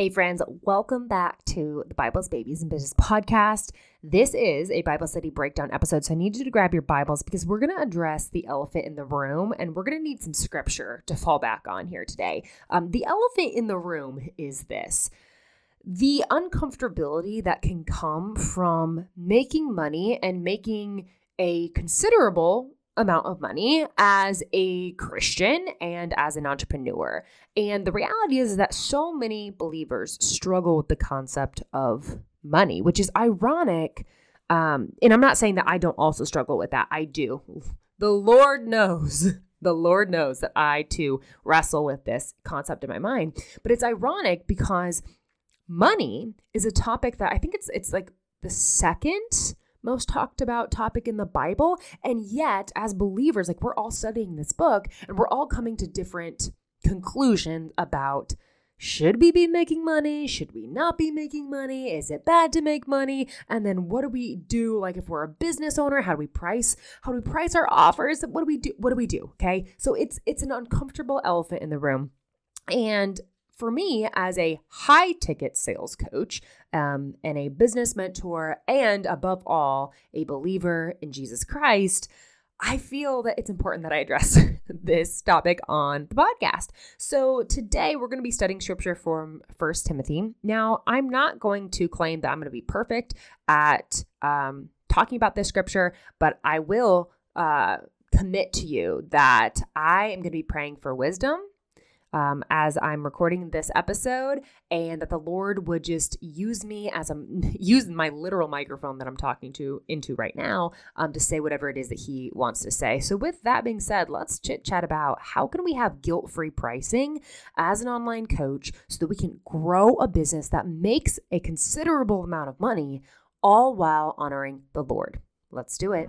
Hey, friends, welcome back to the Bibles, Babies, and Business podcast. This is a Bible study breakdown episode, so I need you to grab your Bibles because we're going to address the elephant in the room and we're going to need some scripture to fall back on here today. Um, the elephant in the room is this the uncomfortability that can come from making money and making a considerable amount of money as a Christian and as an entrepreneur. And the reality is that so many believers struggle with the concept of money, which is ironic. Um, and I'm not saying that I don't also struggle with that. I do. The Lord knows. The Lord knows that I too wrestle with this concept in my mind. But it's ironic because money is a topic that I think it's it's like the second most talked about topic in the Bible. And yet, as believers, like we're all studying this book and we're all coming to different conclusions about should we be making money? Should we not be making money? Is it bad to make money? And then what do we do? Like if we're a business owner, how do we price? How do we price our offers? What do we do? What do we do? Okay. So it's it's an uncomfortable elephant in the room. And for me, as a high ticket sales coach um, and a business mentor, and above all, a believer in Jesus Christ, I feel that it's important that I address this topic on the podcast. So today we're going to be studying scripture from First Timothy. Now, I'm not going to claim that I'm going to be perfect at um, talking about this scripture, but I will uh, commit to you that I am going to be praying for wisdom um, as I'm recording this episode, and that the Lord would just use me as a use my literal microphone that I'm talking to into right now um, to say whatever it is that He wants to say. So, with that being said, let's chit chat about how can we have guilt free pricing as an online coach so that we can grow a business that makes a considerable amount of money, all while honoring the Lord. Let's do it.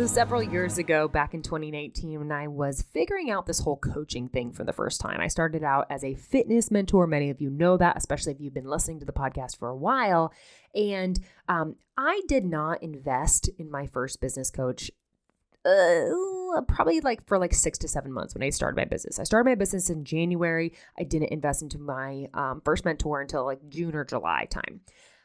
So, several years ago, back in 2019, when I was figuring out this whole coaching thing for the first time, I started out as a fitness mentor. Many of you know that, especially if you've been listening to the podcast for a while. And um, I did not invest in my first business coach uh, probably like for like six to seven months when I started my business. I started my business in January. I didn't invest into my um, first mentor until like June or July time.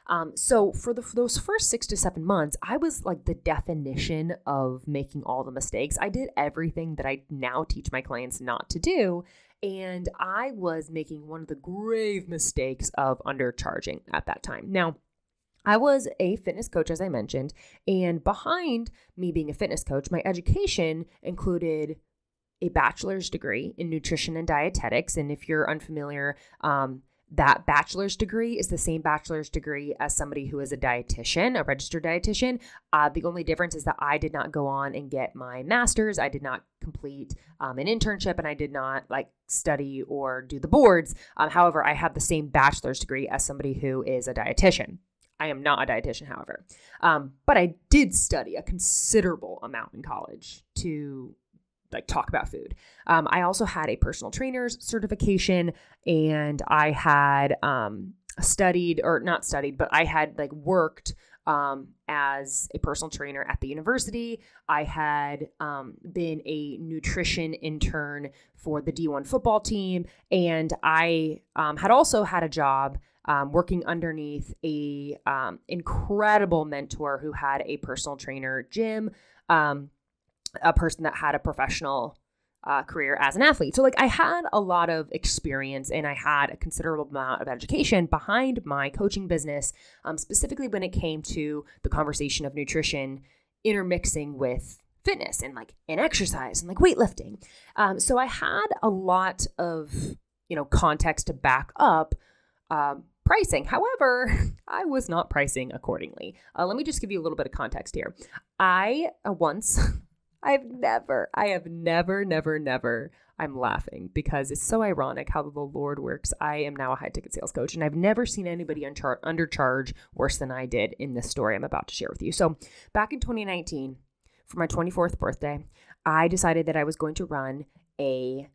Um, so for the for those first six to seven months, I was like the definition of making all the mistakes. I did everything that I now teach my clients not to do. And I was making one of the grave mistakes of undercharging at that time. Now, I was a fitness coach, as I mentioned, and behind me being a fitness coach, my education included a bachelor's degree in nutrition and dietetics. And if you're unfamiliar, um, that bachelor's degree is the same bachelor's degree as somebody who is a dietitian, a registered dietitian. Uh, the only difference is that I did not go on and get my master's. I did not complete um, an internship, and I did not like study or do the boards. Um, however, I have the same bachelor's degree as somebody who is a dietitian. I am not a dietitian, however, um, but I did study a considerable amount in college to like talk about food. Um, I also had a personal trainer's certification, and I had um, studied or not studied, but I had like worked um, as a personal trainer at the university. I had um, been a nutrition intern for the D1 football team, and I um, had also had a job um, working underneath a um, incredible mentor who had a personal trainer, gym. um, a person that had a professional uh, career as an athlete. So, like, I had a lot of experience and I had a considerable amount of education behind my coaching business, um, specifically when it came to the conversation of nutrition intermixing with fitness and like and exercise and like weightlifting. Um, so I had a lot of you know context to back up um, pricing. However, I was not pricing accordingly. Uh, let me just give you a little bit of context here. I uh, once, I've never, I have never, never, never, I'm laughing because it's so ironic how the Lord works. I am now a high ticket sales coach, and I've never seen anybody unchar- undercharge worse than I did in this story I'm about to share with you. So, back in 2019, for my 24th birthday, I decided that I was going to run a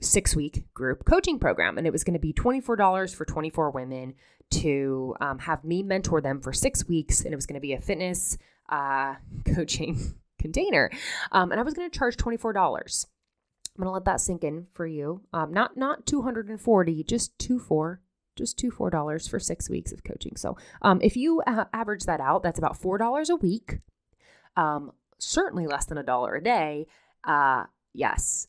six week group coaching program. And it was going to be $24 for 24 women to um, have me mentor them for six weeks. And it was going to be a fitness uh, coaching container. Um, and I was going to charge $24. I'm going to let that sink in for you. Um, not not 240, just two four, just two four dollars for six weeks of coaching. So um, if you uh, average that out, that's about four dollars a week. Um, certainly less than a dollar a day. Uh, yes,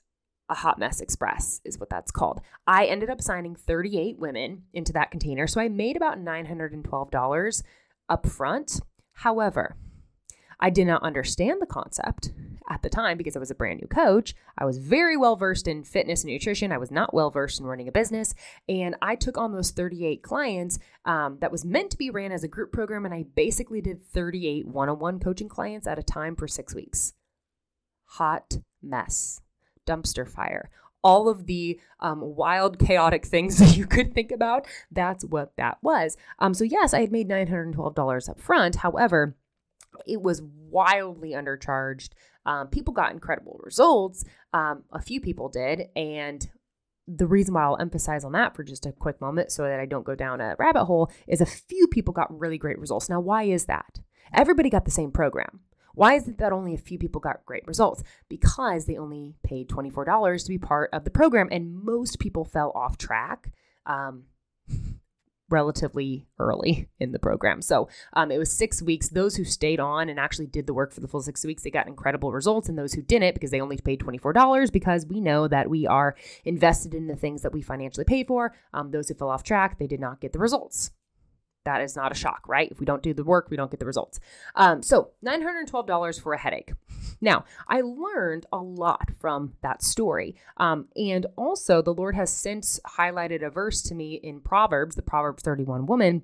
a hot mess express is what that's called. I ended up signing 38 women into that container, so I made about $912 up front. However, I did not understand the concept at the time because I was a brand new coach. I was very well versed in fitness and nutrition. I was not well versed in running a business. And I took on those 38 clients um, that was meant to be ran as a group program. And I basically did 38 one on one coaching clients at a time for six weeks. Hot mess dumpster fire. All of the um, wild, chaotic things that you could think about, that's what that was. Um, so, yes, I had made $912 up front. However, it was wildly undercharged. Um, people got incredible results. Um, a few people did. And the reason why I'll emphasize on that for just a quick moment so that I don't go down a rabbit hole is a few people got really great results. Now, why is that? Everybody got the same program. Why is it that only a few people got great results? Because they only paid $24 to be part of the program, and most people fell off track. Um, relatively early in the program. So um, it was six weeks. Those who stayed on and actually did the work for the full six weeks, they got incredible results. And those who didn't, because they only paid $24, because we know that we are invested in the things that we financially pay for, um, those who fell off track, they did not get the results that is not a shock, right? If we don't do the work, we don't get the results. Um, so $912 for a headache. Now, I learned a lot from that story. Um, and also, the Lord has since highlighted a verse to me in Proverbs, the Proverbs 31 woman.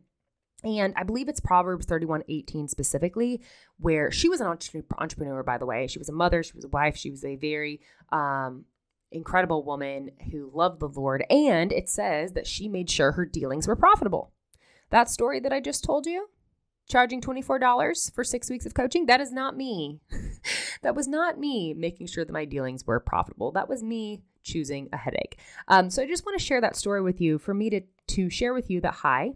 And I believe it's Proverbs 31 18 specifically, where she was an entrepreneur, by the way. She was a mother, she was a wife, she was a very um, incredible woman who loved the Lord. And it says that she made sure her dealings were profitable. That story that I just told you, charging $24 for six weeks of coaching, that is not me. that was not me making sure that my dealings were profitable. That was me choosing a headache. Um, so I just want to share that story with you for me to, to share with you that, hi,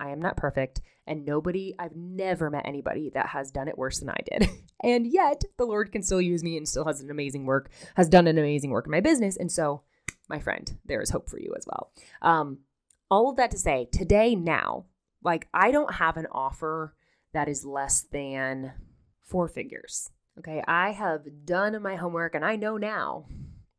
I am not perfect. And nobody, I've never met anybody that has done it worse than I did. and yet the Lord can still use me and still has an amazing work, has done an amazing work in my business. And so, my friend, there is hope for you as well. Um, all of that to say, today, now, Like, I don't have an offer that is less than four figures. Okay. I have done my homework and I know now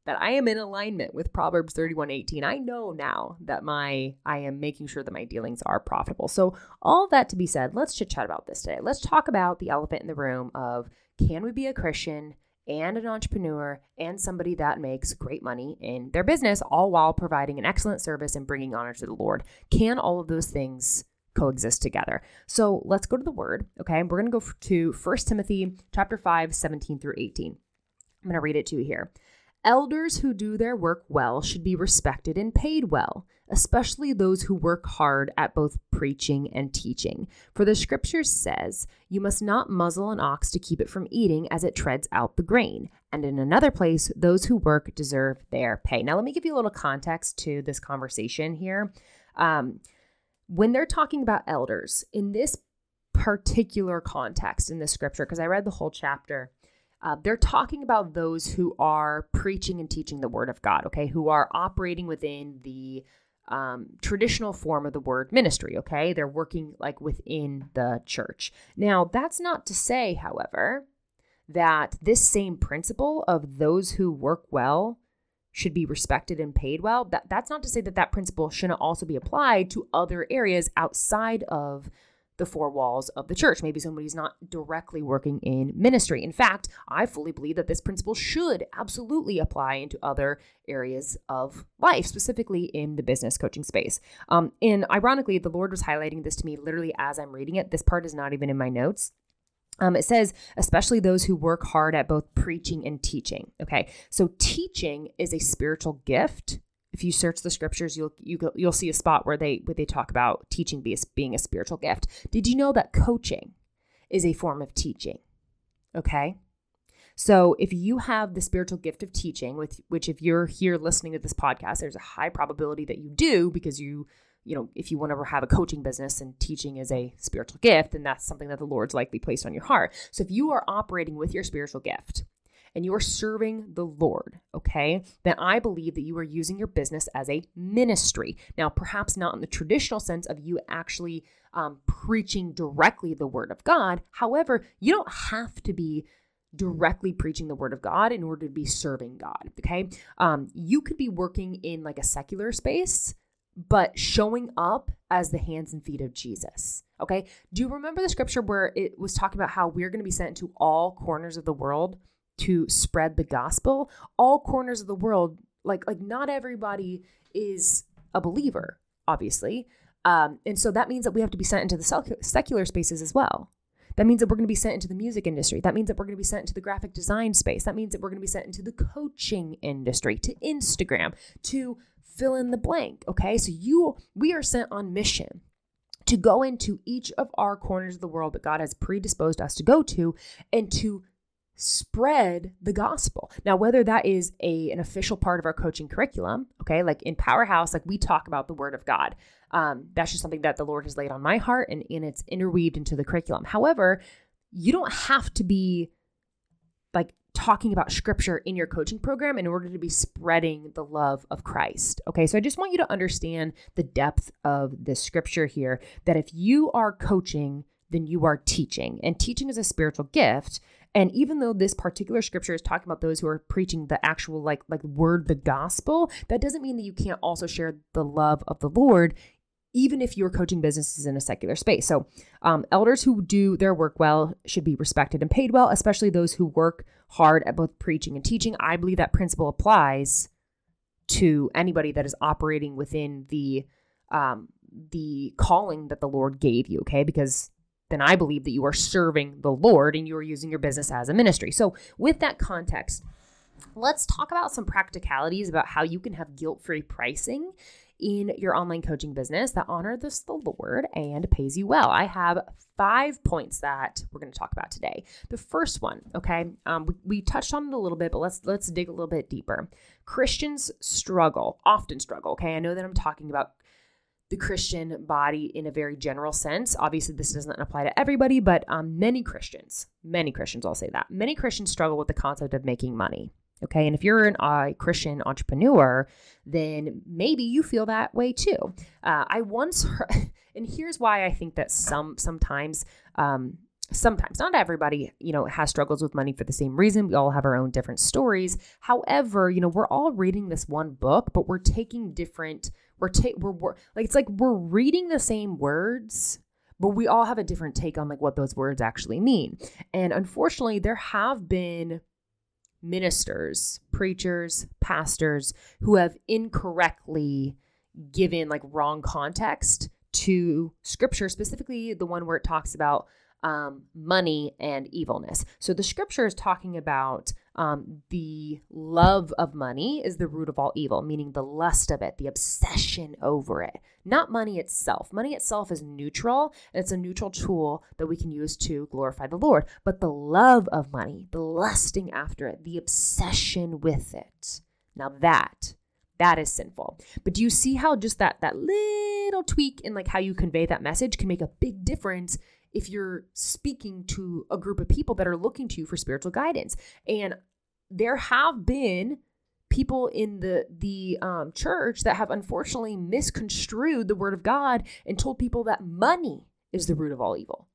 that I am in alignment with Proverbs 31:18. I know now that my I am making sure that my dealings are profitable. So all that to be said, let's chit chat about this today. Let's talk about the elephant in the room of can we be a Christian and an entrepreneur and somebody that makes great money in their business all while providing an excellent service and bringing honor to the Lord? Can all of those things coexist together. So let's go to the word. Okay. We're going to go to 1 Timothy chapter 5, 17 through 18. I'm going to read it to you here. Elders who do their work well should be respected and paid well, especially those who work hard at both preaching and teaching. For the scripture says, You must not muzzle an ox to keep it from eating as it treads out the grain. And in another place, those who work deserve their pay. Now, let me give you a little context to this conversation here. Um, when they're talking about elders in this particular context in the scripture, because I read the whole chapter, uh, they're talking about those who are preaching and teaching the word of God, okay, who are operating within the um, traditional form of the word ministry, okay? They're working like within the church. Now, that's not to say, however, that this same principle of those who work well should be respected and paid well. That, that's not to say that that principle shouldn't also be applied to other areas outside of the four walls of the church. Maybe somebody's not directly working in ministry. In fact, I fully believe that this principle should absolutely apply into other areas of life, specifically in the business coaching space. Um, and ironically, the Lord was highlighting this to me literally as I'm reading it. This part is not even in my notes. Um, it says, especially those who work hard at both preaching and teaching. Okay, so teaching is a spiritual gift if you search the scriptures, you'll you go, you'll see a spot where they where they talk about teaching being a spiritual gift. Did you know that coaching is a form of teaching? Okay. So if you have the spiritual gift of teaching, with which if you're here listening to this podcast, there's a high probability that you do because you, you know, if you want to ever have a coaching business and teaching is a spiritual gift, and that's something that the Lord's likely placed on your heart. So if you are operating with your spiritual gift, and you are serving the Lord, okay, then I believe that you are using your business as a ministry. Now, perhaps not in the traditional sense of you actually um, preaching directly the word of God. However, you don't have to be directly preaching the word of God in order to be serving God. Okay. Um, you could be working in like a secular space, but showing up as the hands and feet of Jesus. Okay. Do you remember the scripture where it was talking about how we're going to be sent to all corners of the world to spread the gospel all corners of the world like like not everybody is a believer obviously um, and so that means that we have to be sent into the secular spaces as well that means that we're going to be sent into the music industry that means that we're going to be sent into the graphic design space that means that we're going to be sent into the coaching industry to instagram to fill in the blank okay so you we are sent on mission to go into each of our corners of the world that God has predisposed us to go to and to spread the gospel. Now, whether that is a an official part of our coaching curriculum, okay, like in Powerhouse, like we talk about the Word of God. Um, that's just something that the Lord has laid on my heart, and, and it's interweaved into the curriculum. However, you don't have to be like talking about scripture in your coaching program in order to be spreading the love of Christ. Okay, so I just want you to understand the depth of this scripture here that if you are coaching, then you are teaching, and teaching is a spiritual gift. And even though this particular scripture is talking about those who are preaching the actual like like word the gospel, that doesn't mean that you can't also share the love of the Lord even if your coaching business is in a secular space. So, um, elders who do their work well should be respected and paid well, especially those who work hard at both preaching and teaching. I believe that principle applies to anybody that is operating within the um, the calling that the Lord gave you. Okay, because then I believe that you are serving the Lord and you are using your business as a ministry. So, with that context, let's talk about some practicalities about how you can have guilt free pricing in your online coaching business that honor this the Lord and pays you well. I have five points that we're going to talk about today. The first one, okay, um, we, we touched on it a little bit, but let's let's dig a little bit deeper. Christians struggle, often struggle. Okay, I know that I'm talking about the Christian body in a very general sense. Obviously, this doesn't apply to everybody, but um, many Christians, many Christians, I'll say that, many Christians struggle with the concept of making money. Okay. And if you're a uh, Christian entrepreneur, then maybe you feel that way too. Uh, I once heard, And here's why I think that some sometimes um sometimes not everybody you know has struggles with money for the same reason we all have our own different stories however you know we're all reading this one book but we're taking different we're ta- we're, we're like it's like we're reading the same words but we all have a different take on like what those words actually mean and unfortunately there have been ministers preachers pastors who have incorrectly given like wrong context to scripture specifically the one where it talks about um, money and evilness. So the scripture is talking about um, the love of money is the root of all evil, meaning the lust of it, the obsession over it, not money itself. Money itself is neutral and it's a neutral tool that we can use to glorify the Lord. But the love of money, the lusting after it, the obsession with it, now that that is sinful. But do you see how just that that little tweak in like how you convey that message can make a big difference if you're speaking to a group of people that are looking to you for spiritual guidance. And there have been people in the the um, church that have unfortunately misconstrued the word of God and told people that money is the root of all evil,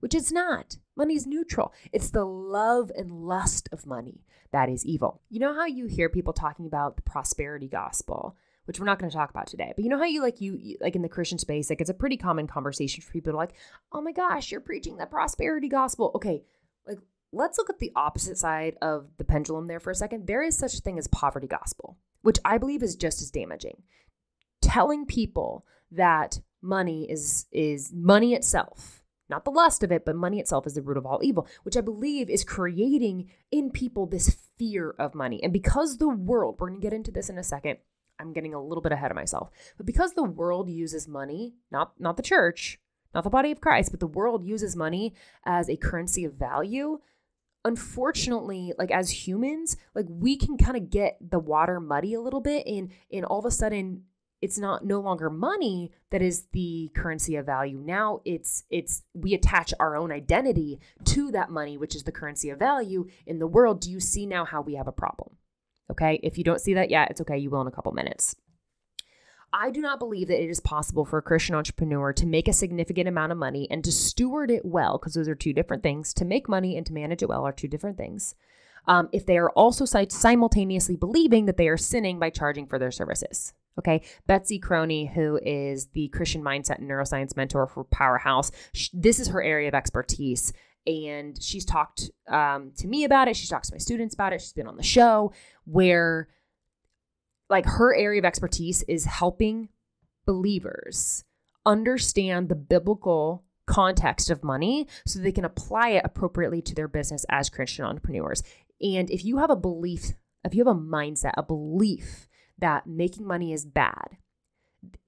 which it's not. Money is neutral. It's the love and lust of money that is evil. You know how you hear people talking about the prosperity gospel which we're not going to talk about today. But you know how you like you, like in the Christian space, like it's a pretty common conversation for people to like, "Oh my gosh, you're preaching the prosperity gospel." Okay, like let's look at the opposite side of the pendulum there for a second. There is such a thing as poverty gospel, which I believe is just as damaging. Telling people that money is is money itself, not the lust of it, but money itself is the root of all evil, which I believe is creating in people this fear of money. And because the world, we're going to get into this in a second, I'm getting a little bit ahead of myself. But because the world uses money, not not the church, not the body of Christ, but the world uses money as a currency of value, unfortunately, like as humans, like we can kind of get the water muddy a little bit and and all of a sudden it's not no longer money that is the currency of value. Now it's it's we attach our own identity to that money which is the currency of value in the world. Do you see now how we have a problem Okay. If you don't see that yet, it's okay. You will in a couple minutes. I do not believe that it is possible for a Christian entrepreneur to make a significant amount of money and to steward it well, because those are two different things. To make money and to manage it well are two different things. Um, if they are also simultaneously believing that they are sinning by charging for their services. Okay. Betsy Croney, who is the Christian mindset and neuroscience mentor for Powerhouse, this is her area of expertise and she's talked um, to me about it. She's talked to my students about it. She's been on the show where, like, her area of expertise is helping believers understand the biblical context of money so they can apply it appropriately to their business as Christian entrepreneurs. And if you have a belief, if you have a mindset, a belief that making money is bad,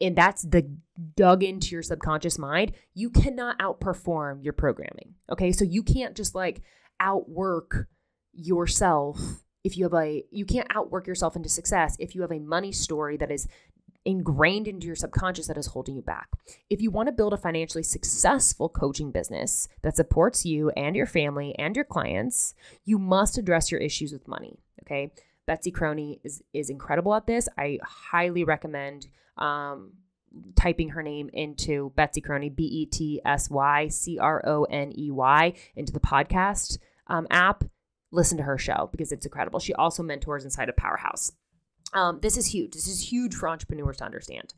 and that's the dug into your subconscious mind, you cannot outperform your programming. Okay. So you can't just like outwork yourself if you have a, you can't outwork yourself into success if you have a money story that is ingrained into your subconscious that is holding you back. If you want to build a financially successful coaching business that supports you and your family and your clients, you must address your issues with money. Okay. Betsy Croney is, is incredible at this. I highly recommend um, typing her name into Betsy Croney, B E T S Y C R O N E Y, into the podcast um, app. Listen to her show because it's incredible. She also mentors inside of Powerhouse. Um, this is huge. This is huge for entrepreneurs to understand.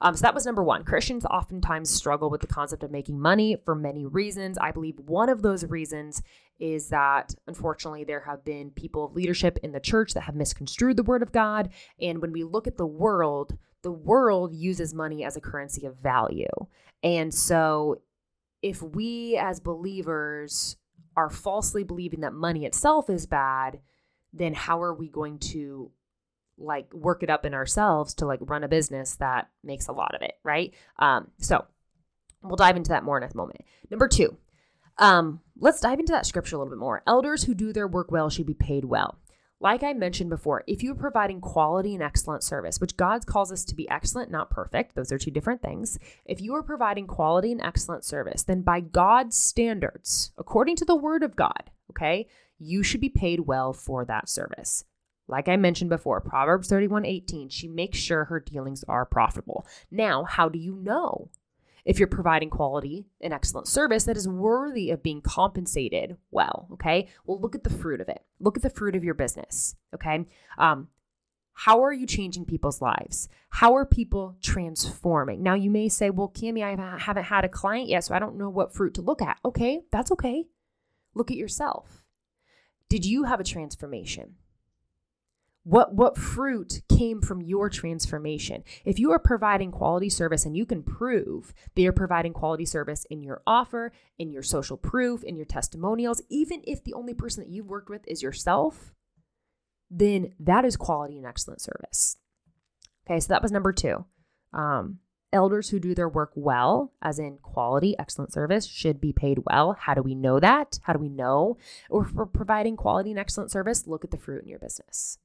Um, so that was number one. Christians oftentimes struggle with the concept of making money for many reasons. I believe one of those reasons is that unfortunately there have been people of leadership in the church that have misconstrued the word of God. And when we look at the world, the world uses money as a currency of value. And so if we as believers are falsely believing that money itself is bad, then how are we going to like work it up in ourselves to like run a business that makes a lot of it, right? Um, so we'll dive into that more in a moment. Number two, um, let's dive into that scripture a little bit more. Elders who do their work well should be paid well. Like I mentioned before, if you're providing quality and excellent service, which God calls us to be excellent, not perfect, those are two different things. If you are providing quality and excellent service, then by God's standards, according to the word of God, okay, you should be paid well for that service. Like I mentioned before, Proverbs 31:18, she makes sure her dealings are profitable. Now, how do you know? if you're providing quality and excellent service that is worthy of being compensated well, okay? Well, look at the fruit of it. Look at the fruit of your business, okay? Um, how are you changing people's lives? How are people transforming? Now, you may say, well, Camie, I haven't had a client yet, so I don't know what fruit to look at. Okay, that's okay. Look at yourself. Did you have a transformation? What, what fruit came from your transformation? If you are providing quality service and you can prove that you're providing quality service in your offer, in your social proof, in your testimonials, even if the only person that you've worked with is yourself, then that is quality and excellent service. Okay, so that was number two. Um, elders who do their work well, as in quality, excellent service, should be paid well. How do we know that? How do we know? Or if we're providing quality and excellent service, look at the fruit in your business.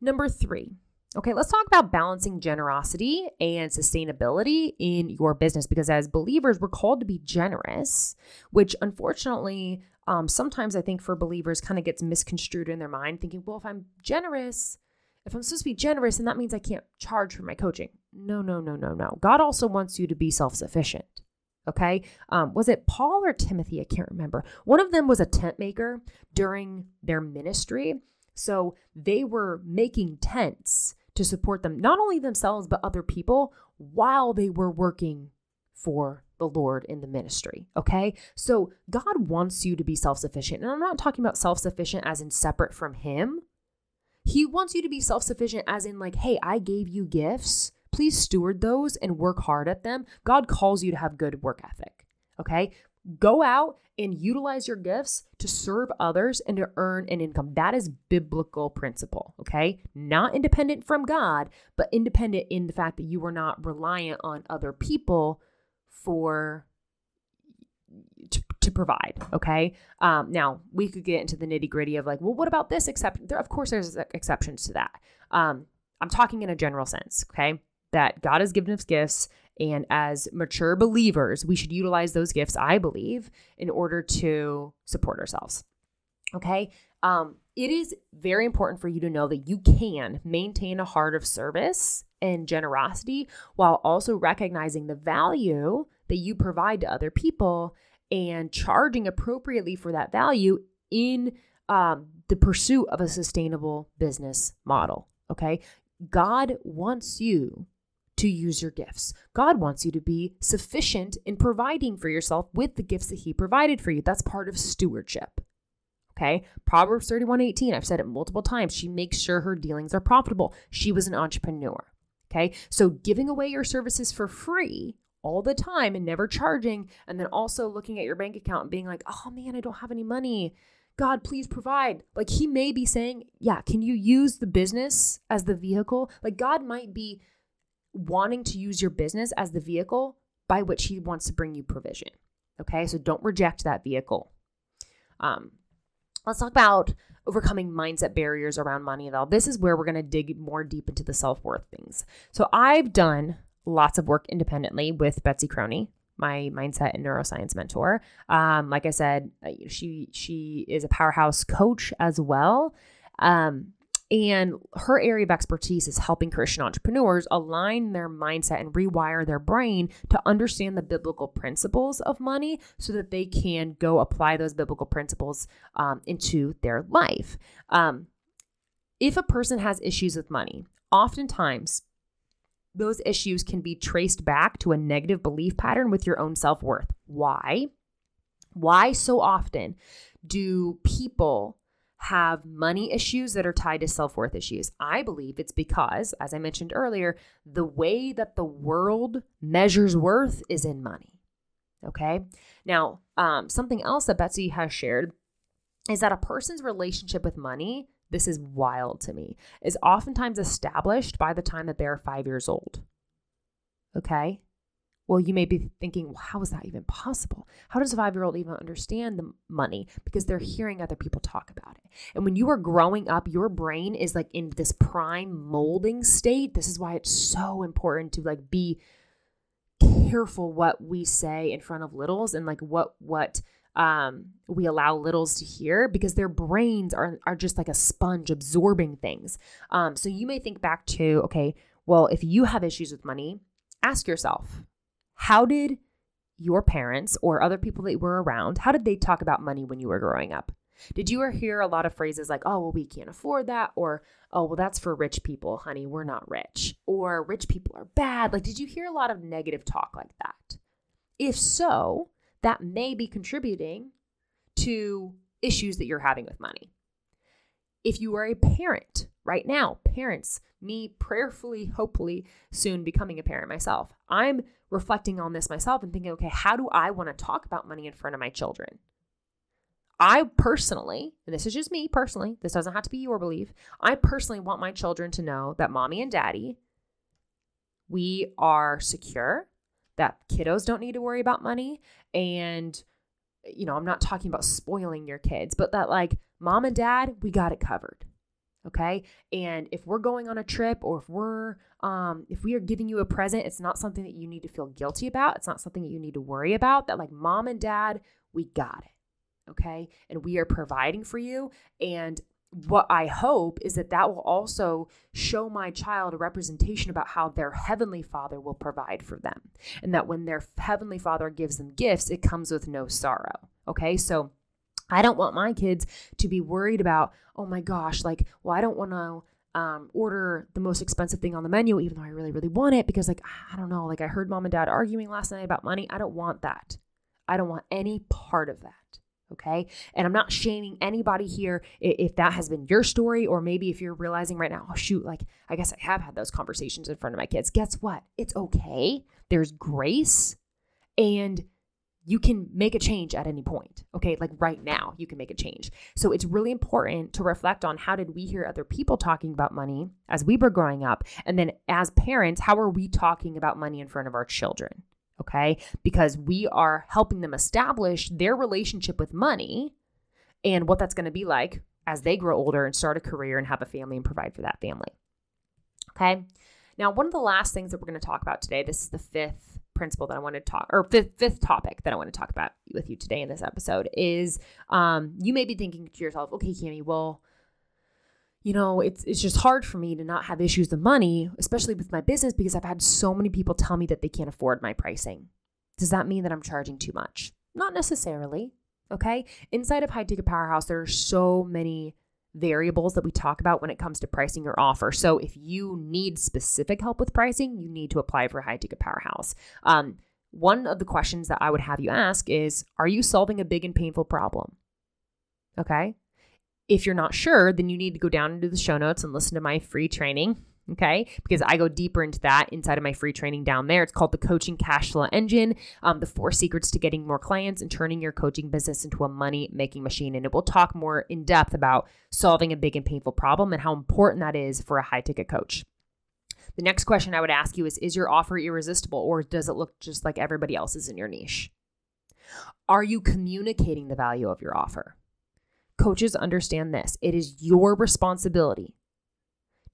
Number three, okay, let's talk about balancing generosity and sustainability in your business because as believers, we're called to be generous, which unfortunately, um, sometimes I think for believers kind of gets misconstrued in their mind, thinking, well, if I'm generous, if I'm supposed to be generous, then that means I can't charge for my coaching. No, no, no, no, no. God also wants you to be self sufficient. Okay. Um, was it Paul or Timothy? I can't remember. One of them was a tent maker during their ministry. So they were making tents to support them, not only themselves, but other people while they were working for the Lord in the ministry. Okay. So God wants you to be self sufficient. And I'm not talking about self sufficient as in separate from Him. He wants you to be self sufficient as in, like, hey, I gave you gifts. Please steward those and work hard at them. God calls you to have good work ethic. Okay. Go out and utilize your gifts to serve others and to earn an income. That is biblical principle, okay? Not independent from God, but independent in the fact that you are not reliant on other people for to, to provide, okay? Um, now, we could get into the nitty gritty of like, well, what about this exception? There, of course, there's exceptions to that. Um, I'm talking in a general sense, okay? That God has given us gifts and as mature believers, we should utilize those gifts, I believe, in order to support ourselves. Okay. Um, it is very important for you to know that you can maintain a heart of service and generosity while also recognizing the value that you provide to other people and charging appropriately for that value in um, the pursuit of a sustainable business model. Okay. God wants you to use your gifts. God wants you to be sufficient in providing for yourself with the gifts that He provided for you. That's part of stewardship. Okay. Proverbs 31 18, I've said it multiple times. She makes sure her dealings are profitable. She was an entrepreneur. Okay. So giving away your services for free all the time and never charging, and then also looking at your bank account and being like, oh man, I don't have any money. God, please provide. Like he may be saying, yeah, can you use the business as the vehicle? Like God might be wanting to use your business as the vehicle by which he wants to bring you provision. Okay, so don't reject that vehicle. Um, let's talk about overcoming mindset barriers around money, though. This is where we're going to dig more deep into the self worth things. So I've done lots of work independently with Betsy Croney, my mindset and neuroscience mentor. Um, like I said, uh, she she is a powerhouse coach as well. Um, and her area of expertise is helping Christian entrepreneurs align their mindset and rewire their brain to understand the biblical principles of money so that they can go apply those biblical principles um, into their life. Um, if a person has issues with money, oftentimes those issues can be traced back to a negative belief pattern with your own self worth. Why? Why so often do people have money issues that are tied to self worth issues. I believe it's because, as I mentioned earlier, the way that the world measures worth is in money. Okay. Now, um, something else that Betsy has shared is that a person's relationship with money, this is wild to me, is oftentimes established by the time that they're five years old. Okay. Well, you may be thinking, well, how is that even possible? How does a five year old even understand the money? Because they're hearing other people talk about it. And when you are growing up, your brain is like in this prime molding state. This is why it's so important to like be careful what we say in front of littles and like what, what, um, we allow littles to hear because their brains are, are just like a sponge absorbing things. Um, so you may think back to, okay, well, if you have issues with money, ask yourself, how did your parents or other people that were around, how did they talk about money when you were growing up? Did you hear a lot of phrases like, oh, well, we can't afford that? Or, oh, well, that's for rich people, honey. We're not rich. Or rich people are bad. Like, did you hear a lot of negative talk like that? If so, that may be contributing to issues that you're having with money. If you are a parent right now, parents, me prayerfully, hopefully soon becoming a parent myself, I'm reflecting on this myself and thinking, okay, how do I want to talk about money in front of my children? I personally, and this is just me personally, this doesn't have to be your belief. I personally want my children to know that mommy and daddy, we are secure, that kiddos don't need to worry about money. And, you know, I'm not talking about spoiling your kids, but that like mom and dad, we got it covered. Okay. And if we're going on a trip or if we're, um, if we are giving you a present, it's not something that you need to feel guilty about. It's not something that you need to worry about. That like mom and dad, we got it okay? And we are providing for you. And what I hope is that that will also show my child a representation about how their heavenly father will provide for them. And that when their heavenly father gives them gifts, it comes with no sorrow, okay? So I don't want my kids to be worried about, oh my gosh, like, well, I don't want to. Um, order the most expensive thing on the menu, even though I really, really want it because, like, I don't know, like, I heard mom and dad arguing last night about money. I don't want that. I don't want any part of that. Okay. And I'm not shaming anybody here if that has been your story, or maybe if you're realizing right now, oh, shoot, like, I guess I have had those conversations in front of my kids. Guess what? It's okay. There's grace and you can make a change at any point. Okay. Like right now, you can make a change. So it's really important to reflect on how did we hear other people talking about money as we were growing up? And then as parents, how are we talking about money in front of our children? okay? Because we are helping them establish their relationship with money and what that's going to be like as they grow older and start a career and have a family and provide for that family. Okay? Now, one of the last things that we're going to talk about today, this is the fifth principle that I want to talk, or fifth, fifth topic that I want to talk about with you today in this episode is um, you may be thinking to yourself, okay, Camie, well, you know, it's it's just hard for me to not have issues with money, especially with my business because I've had so many people tell me that they can't afford my pricing. Does that mean that I'm charging too much? Not necessarily. Okay? Inside of High Ticket Powerhouse, there are so many variables that we talk about when it comes to pricing your offer. So if you need specific help with pricing, you need to apply for a High Ticket Powerhouse. Um, one of the questions that I would have you ask is Are you solving a big and painful problem? Okay. If you're not sure, then you need to go down into the show notes and listen to my free training. Okay, because I go deeper into that inside of my free training down there. It's called the Coaching Cash Flow Engine um, the four secrets to getting more clients and turning your coaching business into a money making machine. And it will talk more in depth about solving a big and painful problem and how important that is for a high ticket coach. The next question I would ask you is Is your offer irresistible or does it look just like everybody else's in your niche? Are you communicating the value of your offer? Coaches understand this. It is your responsibility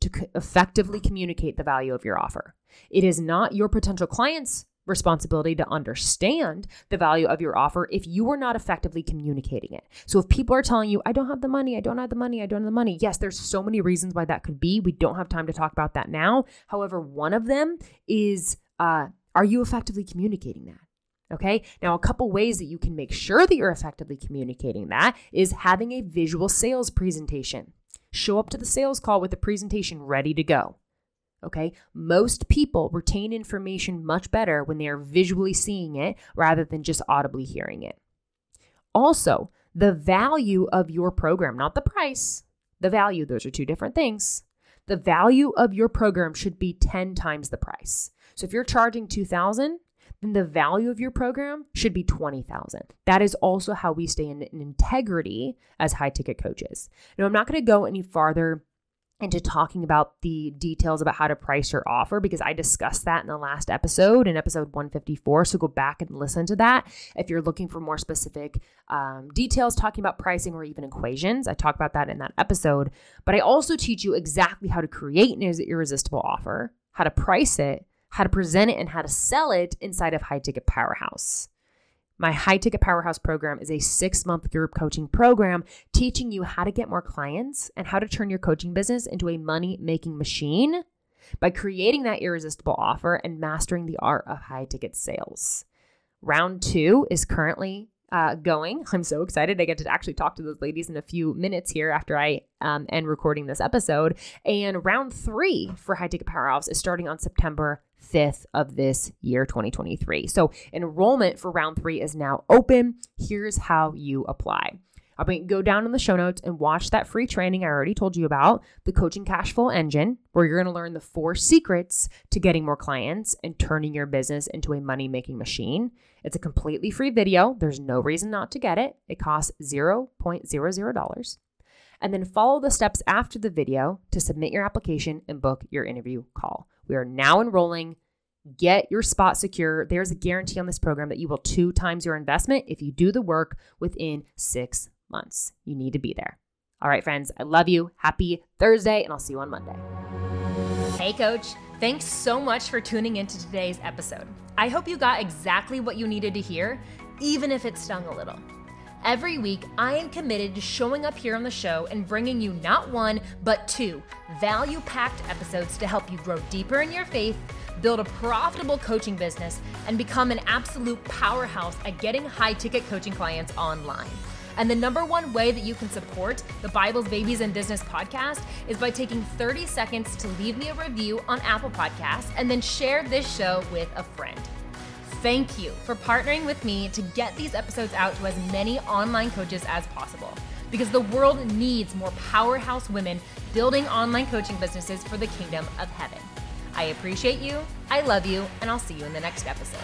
to co- effectively communicate the value of your offer. It is not your potential client's responsibility to understand the value of your offer if you are not effectively communicating it. So if people are telling you, I don't have the money, I don't have the money, I don't have the money, yes, there's so many reasons why that could be. We don't have time to talk about that now. However, one of them is uh, are you effectively communicating that? Okay. Now, a couple ways that you can make sure that you're effectively communicating that is having a visual sales presentation. Show up to the sales call with the presentation ready to go. Okay. Most people retain information much better when they are visually seeing it rather than just audibly hearing it. Also, the value of your program, not the price, the value, those are two different things. The value of your program should be 10 times the price. So if you're charging 2000, then the value of your program should be 20,000. That is also how we stay in, in integrity as high ticket coaches. Now, I'm not going to go any farther into talking about the details about how to price your offer because I discussed that in the last episode, in episode 154. So go back and listen to that if you're looking for more specific um, details talking about pricing or even equations. I talk about that in that episode. But I also teach you exactly how to create an irresistible offer, how to price it, how to present it, and how to sell it inside of High Ticket Powerhouse. My High Ticket Powerhouse program is a six month group coaching program teaching you how to get more clients and how to turn your coaching business into a money making machine by creating that irresistible offer and mastering the art of high ticket sales. Round two is currently uh, going. I'm so excited. I get to actually talk to those ladies in a few minutes here after I um, end recording this episode. And round three for High Ticket Powerhouse is starting on September 5th of this year, 2023. So enrollment for round three is now open. Here's how you apply. I mean, go down in the show notes and watch that free training I already told you about, the Coaching Cash Flow Engine, where you're going to learn the four secrets to getting more clients and turning your business into a money making machine. It's a completely free video. There's no reason not to get it. It costs $0.00. And then follow the steps after the video to submit your application and book your interview call. We are now enrolling. Get your spot secure. There's a guarantee on this program that you will two times your investment if you do the work within six months. You need to be there. All right, friends, I love you. Happy Thursday, and I'll see you on Monday. Hey, coach. Thanks so much for tuning into today's episode. I hope you got exactly what you needed to hear, even if it stung a little. Every week, I am committed to showing up here on the show and bringing you not one, but two value packed episodes to help you grow deeper in your faith, build a profitable coaching business, and become an absolute powerhouse at getting high ticket coaching clients online. And the number one way that you can support the Bibles, Babies, and Business podcast is by taking 30 seconds to leave me a review on Apple Podcasts and then share this show with a friend. Thank you for partnering with me to get these episodes out to as many online coaches as possible because the world needs more powerhouse women building online coaching businesses for the kingdom of heaven. I appreciate you, I love you, and I'll see you in the next episode.